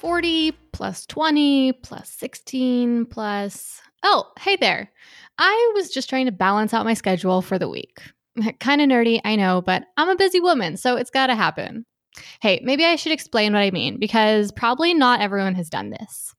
40 plus 20 plus 16 plus. Oh, hey there. I was just trying to balance out my schedule for the week. kind of nerdy, I know, but I'm a busy woman, so it's got to happen. Hey, maybe I should explain what I mean because probably not everyone has done this.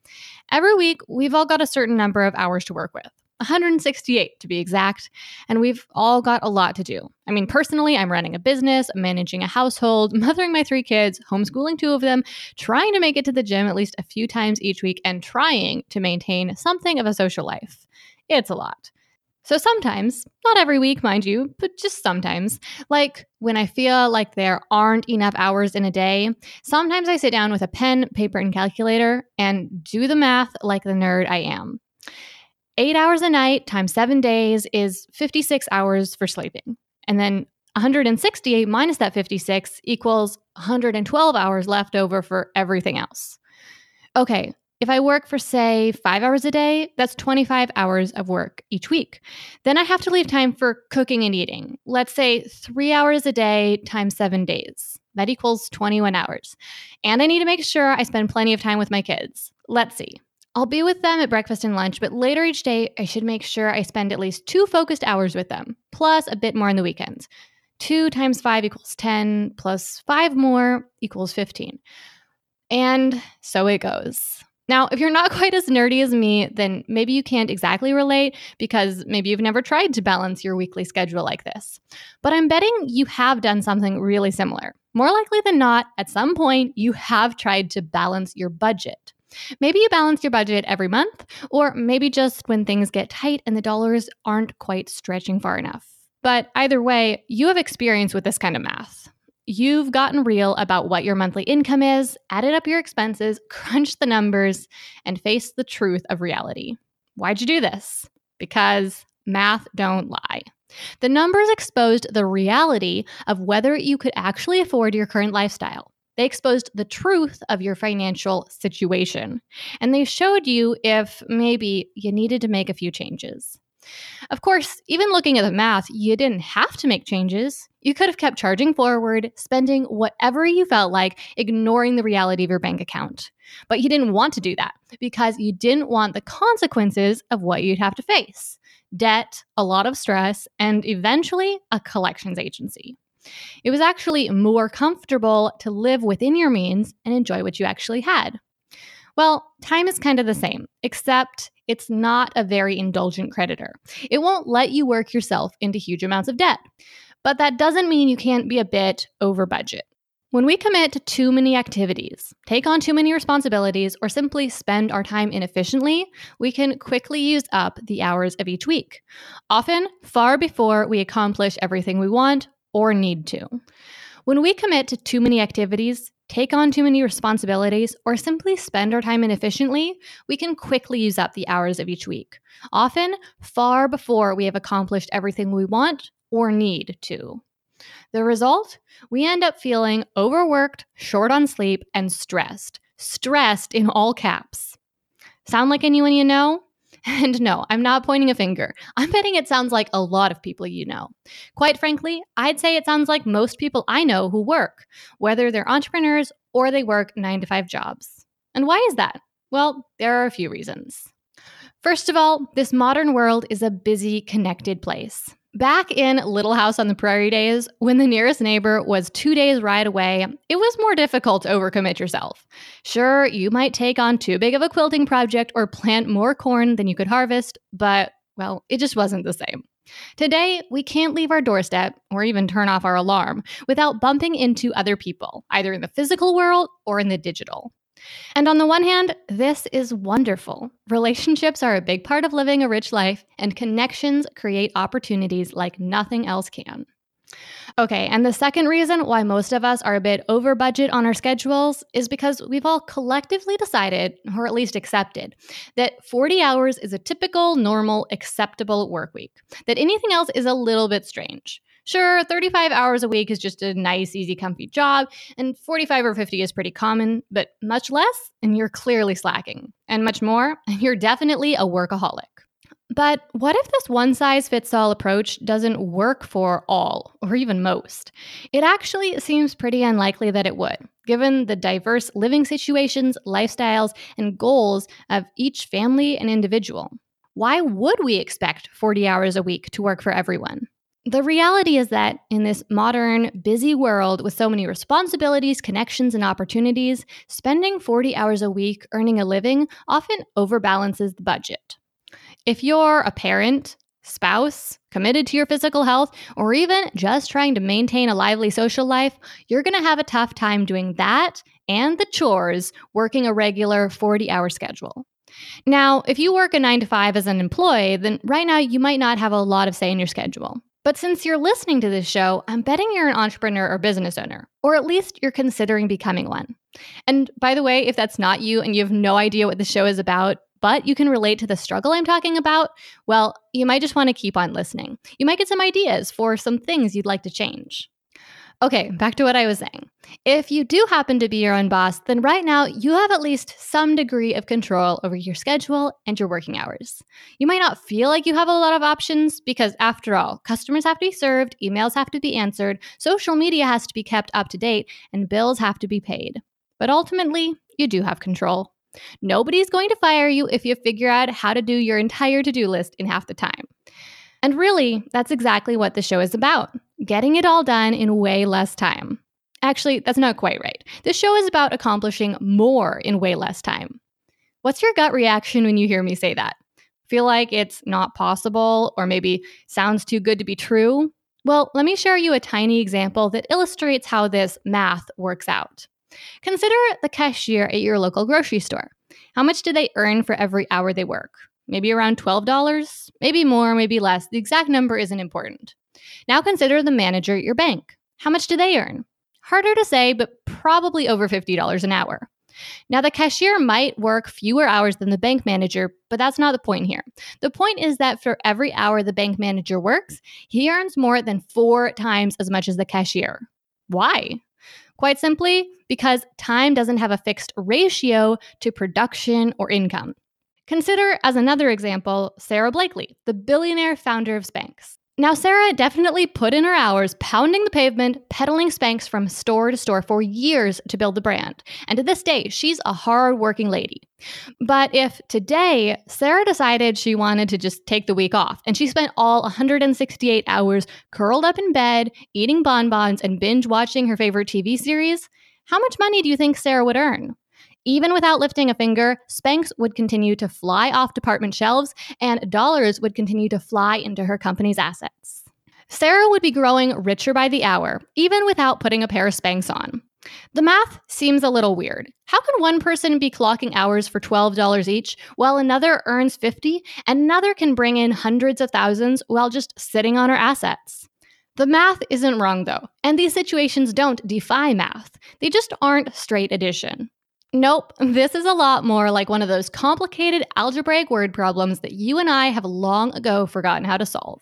Every week, we've all got a certain number of hours to work with. 168 to be exact, and we've all got a lot to do. I mean, personally, I'm running a business, managing a household, mothering my three kids, homeschooling two of them, trying to make it to the gym at least a few times each week, and trying to maintain something of a social life. It's a lot. So sometimes, not every week, mind you, but just sometimes, like when I feel like there aren't enough hours in a day, sometimes I sit down with a pen, paper, and calculator and do the math like the nerd I am. Eight hours a night times seven days is 56 hours for sleeping. And then 168 minus that 56 equals 112 hours left over for everything else. Okay, if I work for, say, five hours a day, that's 25 hours of work each week. Then I have to leave time for cooking and eating. Let's say three hours a day times seven days. That equals 21 hours. And I need to make sure I spend plenty of time with my kids. Let's see. I'll be with them at breakfast and lunch, but later each day, I should make sure I spend at least two focused hours with them, plus a bit more on the weekends. Two times five equals 10, plus five more equals 15. And so it goes. Now, if you're not quite as nerdy as me, then maybe you can't exactly relate because maybe you've never tried to balance your weekly schedule like this. But I'm betting you have done something really similar. More likely than not, at some point, you have tried to balance your budget. Maybe you balance your budget every month, or maybe just when things get tight and the dollars aren't quite stretching far enough. But either way, you have experience with this kind of math. You've gotten real about what your monthly income is, added up your expenses, crunched the numbers, and faced the truth of reality. Why'd you do this? Because math don't lie. The numbers exposed the reality of whether you could actually afford your current lifestyle. They exposed the truth of your financial situation. And they showed you if maybe you needed to make a few changes. Of course, even looking at the math, you didn't have to make changes. You could have kept charging forward, spending whatever you felt like, ignoring the reality of your bank account. But you didn't want to do that because you didn't want the consequences of what you'd have to face debt, a lot of stress, and eventually a collections agency. It was actually more comfortable to live within your means and enjoy what you actually had. Well, time is kind of the same, except it's not a very indulgent creditor. It won't let you work yourself into huge amounts of debt. But that doesn't mean you can't be a bit over budget. When we commit to too many activities, take on too many responsibilities, or simply spend our time inefficiently, we can quickly use up the hours of each week, often far before we accomplish everything we want or need to. When we commit to too many activities, take on too many responsibilities, or simply spend our time inefficiently, we can quickly use up the hours of each week, often far before we have accomplished everything we want or need to. The result? We end up feeling overworked, short on sleep, and stressed. Stressed in all caps. Sound like anyone you know? And no, I'm not pointing a finger. I'm betting it sounds like a lot of people you know. Quite frankly, I'd say it sounds like most people I know who work, whether they're entrepreneurs or they work nine to five jobs. And why is that? Well, there are a few reasons. First of all, this modern world is a busy, connected place. Back in Little House on the Prairie days, when the nearest neighbor was two days' ride away, it was more difficult to overcommit yourself. Sure, you might take on too big of a quilting project or plant more corn than you could harvest, but, well, it just wasn't the same. Today, we can't leave our doorstep or even turn off our alarm without bumping into other people, either in the physical world or in the digital. And on the one hand, this is wonderful. Relationships are a big part of living a rich life, and connections create opportunities like nothing else can. Okay, and the second reason why most of us are a bit over budget on our schedules is because we've all collectively decided, or at least accepted, that 40 hours is a typical, normal, acceptable work week, that anything else is a little bit strange. Sure, 35 hours a week is just a nice, easy, comfy job, and 45 or 50 is pretty common, but much less, and you're clearly slacking. And much more, and you're definitely a workaholic. But what if this one size fits all approach doesn't work for all, or even most? It actually seems pretty unlikely that it would, given the diverse living situations, lifestyles, and goals of each family and individual. Why would we expect 40 hours a week to work for everyone? The reality is that in this modern, busy world with so many responsibilities, connections, and opportunities, spending 40 hours a week earning a living often overbalances the budget. If you're a parent, spouse, committed to your physical health, or even just trying to maintain a lively social life, you're going to have a tough time doing that and the chores working a regular 40 hour schedule. Now, if you work a nine to five as an employee, then right now you might not have a lot of say in your schedule. But since you're listening to this show, I'm betting you're an entrepreneur or business owner, or at least you're considering becoming one. And by the way, if that's not you and you have no idea what the show is about, but you can relate to the struggle I'm talking about, well, you might just want to keep on listening. You might get some ideas for some things you'd like to change. Okay, back to what I was saying. If you do happen to be your own boss, then right now you have at least some degree of control over your schedule and your working hours. You might not feel like you have a lot of options because, after all, customers have to be served, emails have to be answered, social media has to be kept up to date, and bills have to be paid. But ultimately, you do have control. Nobody's going to fire you if you figure out how to do your entire to do list in half the time. And really, that's exactly what the show is about getting it all done in way less time. Actually, that's not quite right. The show is about accomplishing more in way less time. What's your gut reaction when you hear me say that? Feel like it's not possible or maybe sounds too good to be true? Well, let me share you a tiny example that illustrates how this math works out. Consider the cashier at your local grocery store. How much do they earn for every hour they work? Maybe around $12, maybe more, maybe less. The exact number isn't important. Now consider the manager at your bank. How much do they earn? Harder to say, but probably over $50 an hour. Now, the cashier might work fewer hours than the bank manager, but that's not the point here. The point is that for every hour the bank manager works, he earns more than four times as much as the cashier. Why? Quite simply, because time doesn't have a fixed ratio to production or income. Consider, as another example, Sara Blakely, the billionaire founder of Spanx. Now, Sara definitely put in her hours pounding the pavement, peddling Spanx from store to store for years to build the brand. And to this day, she's a hard-working lady. But if today Sara decided she wanted to just take the week off and she spent all 168 hours curled up in bed, eating bonbons and binge watching her favorite TV series, how much money do you think Sara would earn? Even without lifting a finger, Spanx would continue to fly off department shelves and dollars would continue to fly into her company's assets. Sara would be growing richer by the hour, even without putting a pair of Spanx on. The math seems a little weird. How can one person be clocking hours for $12 each while another earns 50 and another can bring in hundreds of thousands while just sitting on her assets? The math isn't wrong though, and these situations don't defy math. They just aren't straight addition. Nope, this is a lot more like one of those complicated algebraic word problems that you and I have long ago forgotten how to solve.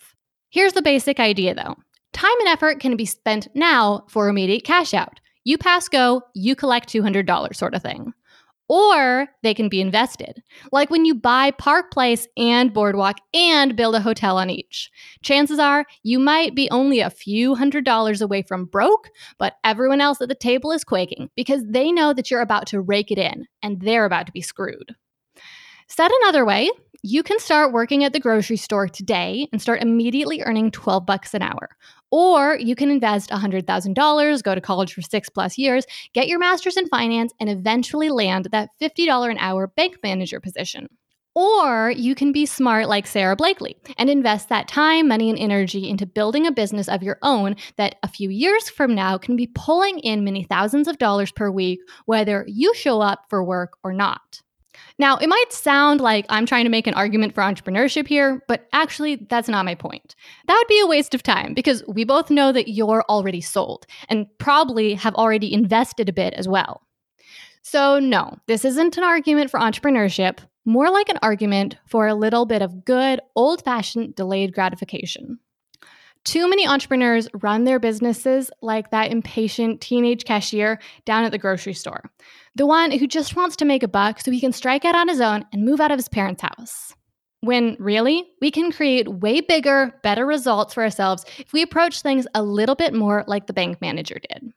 Here's the basic idea though time and effort can be spent now for immediate cash out. You pass go, you collect $200 sort of thing or they can be invested. Like when you buy Park Place and Boardwalk and build a hotel on each. Chances are you might be only a few hundred dollars away from broke, but everyone else at the table is quaking because they know that you're about to rake it in and they're about to be screwed. Said another way, you can start working at the grocery store today and start immediately earning 12 bucks an hour. Or you can invest $100,000, go to college for six plus years, get your master's in finance, and eventually land that $50 an hour bank manager position. Or you can be smart like Sara Blakely and invest that time, money, and energy into building a business of your own that a few years from now can be pulling in many thousands of dollars per week, whether you show up for work or not. Now, it might sound like I'm trying to make an argument for entrepreneurship here, but actually, that's not my point. That would be a waste of time because we both know that you're already sold and probably have already invested a bit as well. So, no, this isn't an argument for entrepreneurship, more like an argument for a little bit of good, old fashioned delayed gratification. Too many entrepreneurs run their businesses like that impatient teenage cashier down at the grocery store, the one who just wants to make a buck so he can strike out on his own and move out of his parents' house. When really, we can create way bigger, better results for ourselves if we approach things a little bit more like the bank manager did.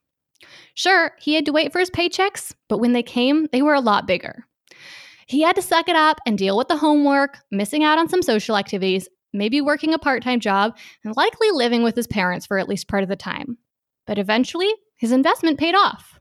Sure, he had to wait for his paychecks, but when they came, they were a lot bigger. He had to suck it up and deal with the homework, missing out on some social activities, maybe working a part time job, and likely living with his parents for at least part of the time. But eventually, his investment paid off.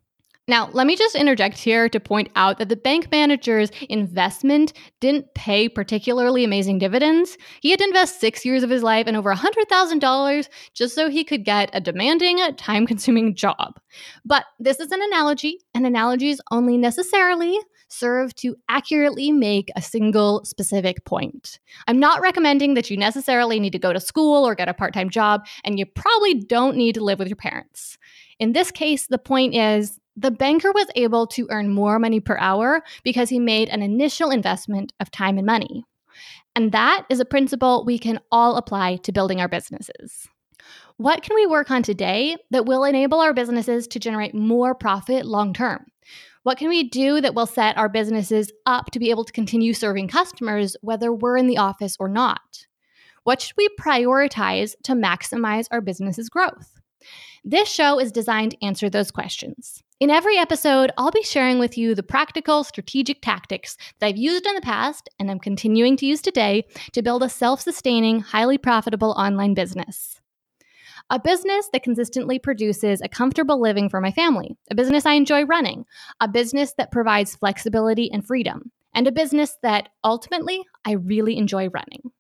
Now, let me just interject here to point out that the bank manager's investment didn't pay particularly amazing dividends. He had to invest six years of his life and over $100,000 just so he could get a demanding, time consuming job. But this is an analogy, and analogies only necessarily serve to accurately make a single specific point. I'm not recommending that you necessarily need to go to school or get a part time job, and you probably don't need to live with your parents. In this case, the point is the banker was able to earn more money per hour because he made an initial investment of time and money. And that is a principle we can all apply to building our businesses. What can we work on today that will enable our businesses to generate more profit long term? What can we do that will set our businesses up to be able to continue serving customers whether we're in the office or not? What should we prioritize to maximize our business's growth? This show is designed to answer those questions. In every episode, I'll be sharing with you the practical, strategic tactics that I've used in the past and I'm continuing to use today to build a self sustaining, highly profitable online business. A business that consistently produces a comfortable living for my family, a business I enjoy running, a business that provides flexibility and freedom, and a business that ultimately I really enjoy running.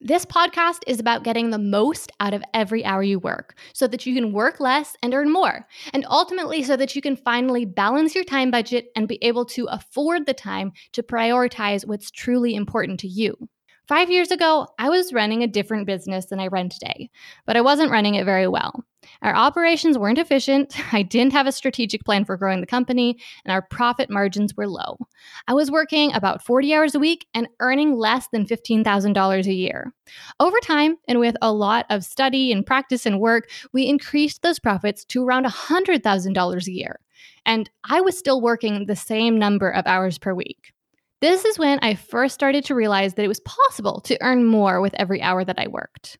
This podcast is about getting the most out of every hour you work so that you can work less and earn more, and ultimately so that you can finally balance your time budget and be able to afford the time to prioritize what's truly important to you. Five years ago, I was running a different business than I run today, but I wasn't running it very well. Our operations weren't efficient, I didn't have a strategic plan for growing the company, and our profit margins were low. I was working about 40 hours a week and earning less than $15,000 a year. Over time, and with a lot of study and practice and work, we increased those profits to around $100,000 a year. And I was still working the same number of hours per week. This is when I first started to realize that it was possible to earn more with every hour that I worked.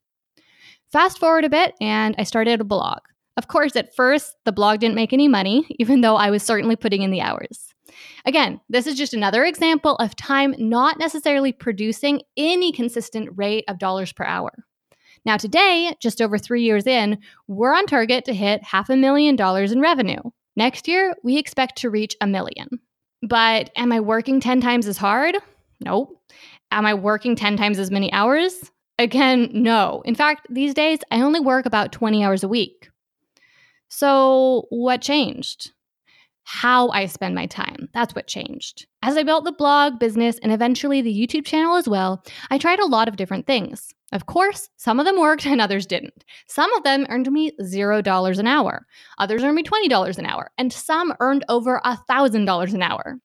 Fast forward a bit, and I started a blog. Of course, at first, the blog didn't make any money, even though I was certainly putting in the hours. Again, this is just another example of time not necessarily producing any consistent rate of dollars per hour. Now, today, just over three years in, we're on target to hit half a million dollars in revenue. Next year, we expect to reach a million. But am I working 10 times as hard? Nope. Am I working 10 times as many hours? Again, no. In fact, these days I only work about 20 hours a week. So, what changed? How I spend my time. That's what changed. As I built the blog, business, and eventually the YouTube channel as well, I tried a lot of different things. Of course, some of them worked and others didn't. Some of them earned me $0 an hour, others earned me $20 an hour, and some earned over $1,000 an hour.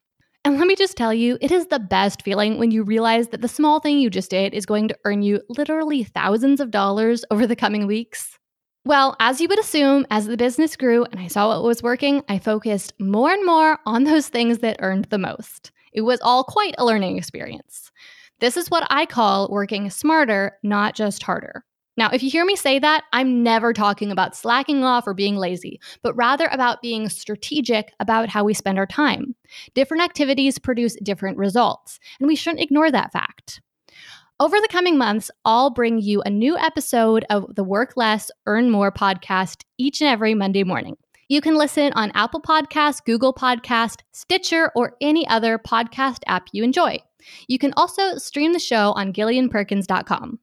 And let me just tell you, it is the best feeling when you realize that the small thing you just did is going to earn you literally thousands of dollars over the coming weeks. Well, as you would assume, as the business grew and I saw what was working, I focused more and more on those things that earned the most. It was all quite a learning experience. This is what I call working smarter, not just harder. Now, if you hear me say that, I'm never talking about slacking off or being lazy, but rather about being strategic about how we spend our time. Different activities produce different results, and we shouldn't ignore that fact. Over the coming months, I'll bring you a new episode of the Work Less, Earn More podcast each and every Monday morning. You can listen on Apple Podcast, Google Podcast, Stitcher, or any other podcast app you enjoy. You can also stream the show on GillianPerkins.com.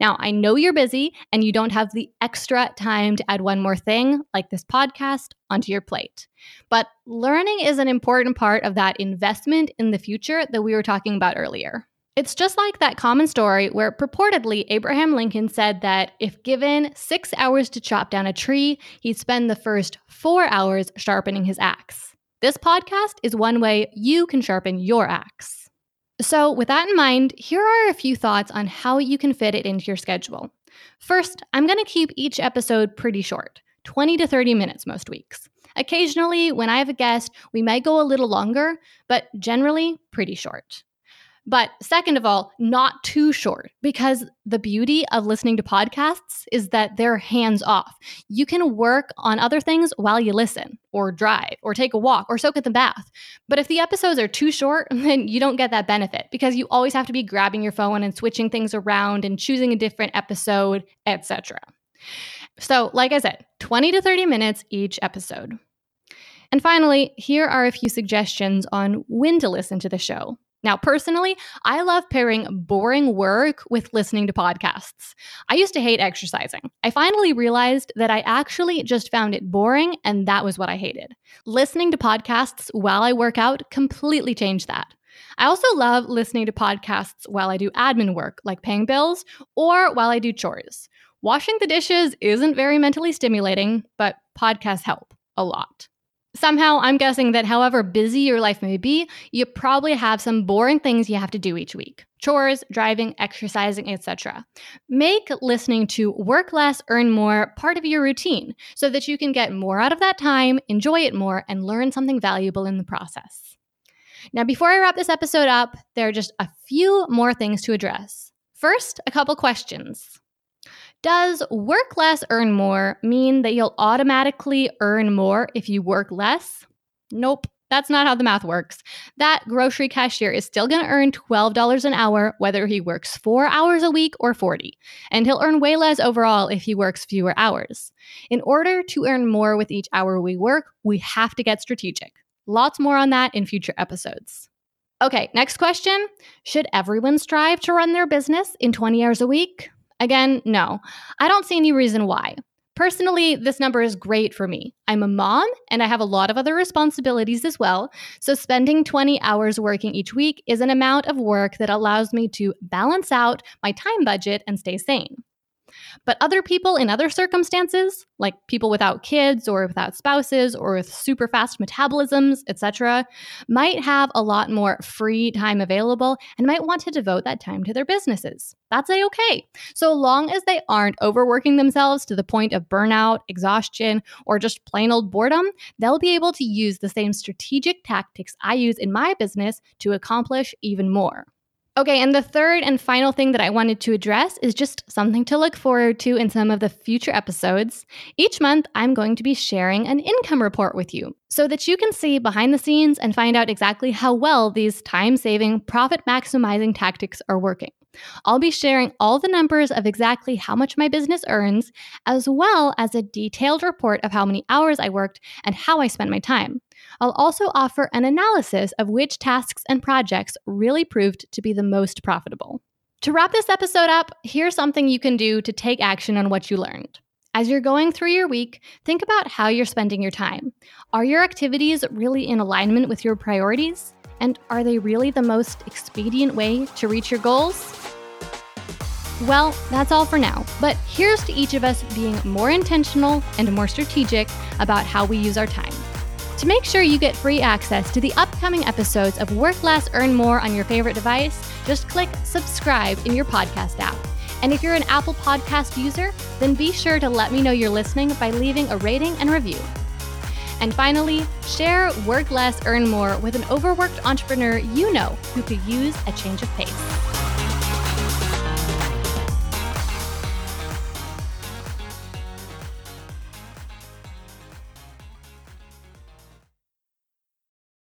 Now, I know you're busy and you don't have the extra time to add one more thing, like this podcast, onto your plate. But learning is an important part of that investment in the future that we were talking about earlier. It's just like that common story where purportedly Abraham Lincoln said that if given six hours to chop down a tree, he'd spend the first four hours sharpening his axe. This podcast is one way you can sharpen your axe. So, with that in mind, here are a few thoughts on how you can fit it into your schedule. First, I'm going to keep each episode pretty short 20 to 30 minutes most weeks. Occasionally, when I have a guest, we might go a little longer, but generally pretty short. But second of all, not too short because the beauty of listening to podcasts is that they're hands off. You can work on other things while you listen, or drive, or take a walk, or soak at the bath. But if the episodes are too short, then you don't get that benefit because you always have to be grabbing your phone and switching things around and choosing a different episode, etc. So, like I said, 20 to 30 minutes each episode. And finally, here are a few suggestions on when to listen to the show. Now, personally, I love pairing boring work with listening to podcasts. I used to hate exercising. I finally realized that I actually just found it boring, and that was what I hated. Listening to podcasts while I work out completely changed that. I also love listening to podcasts while I do admin work, like paying bills, or while I do chores. Washing the dishes isn't very mentally stimulating, but podcasts help a lot. Somehow, I'm guessing that however busy your life may be, you probably have some boring things you have to do each week chores, driving, exercising, etc. Make listening to Work Less, Earn More part of your routine so that you can get more out of that time, enjoy it more, and learn something valuable in the process. Now, before I wrap this episode up, there are just a few more things to address. First, a couple questions. Does work less, earn more mean that you'll automatically earn more if you work less? Nope. That's not how the math works. That grocery cashier is still going to earn $12 an hour whether he works 4 hours a week or 40, and he'll earn way less overall if he works fewer hours. In order to earn more with each hour we work, we have to get strategic. Lots more on that in future episodes. Okay, next question. Should everyone strive to run their business in 20 hours a week? Again, no. I don't see any reason why. Personally, this number is great for me. I'm a mom and I have a lot of other responsibilities as well, so spending 20 hours working each week is an amount of work that allows me to balance out my time budget and stay sane. But other people in other circumstances, like people without kids or without spouses or with super fast metabolisms, etc., might have a lot more free time available and might want to devote that time to their businesses. That's a okay. So long as they aren't overworking themselves to the point of burnout, exhaustion, or just plain old boredom, they'll be able to use the same strategic tactics I use in my business to accomplish even more. Okay, and the third and final thing that I wanted to address is just something to look forward to in some of the future episodes. Each month, I'm going to be sharing an income report with you so that you can see behind the scenes and find out exactly how well these time saving, profit maximizing tactics are working. I'll be sharing all the numbers of exactly how much my business earns, as well as a detailed report of how many hours I worked and how I spent my time. I'll also offer an analysis of which tasks and projects really proved to be the most profitable. To wrap this episode up, here's something you can do to take action on what you learned. As you're going through your week, think about how you're spending your time. Are your activities really in alignment with your priorities? And are they really the most expedient way to reach your goals? Well, that's all for now, but here's to each of us being more intentional and more strategic about how we use our time. To make sure you get free access to the upcoming episodes of Work Less, Earn More on your favorite device, just click subscribe in your podcast app. And if you're an Apple Podcast user, then be sure to let me know you're listening by leaving a rating and review. And finally, share Work Less, Earn More with an overworked entrepreneur you know who could use a change of pace.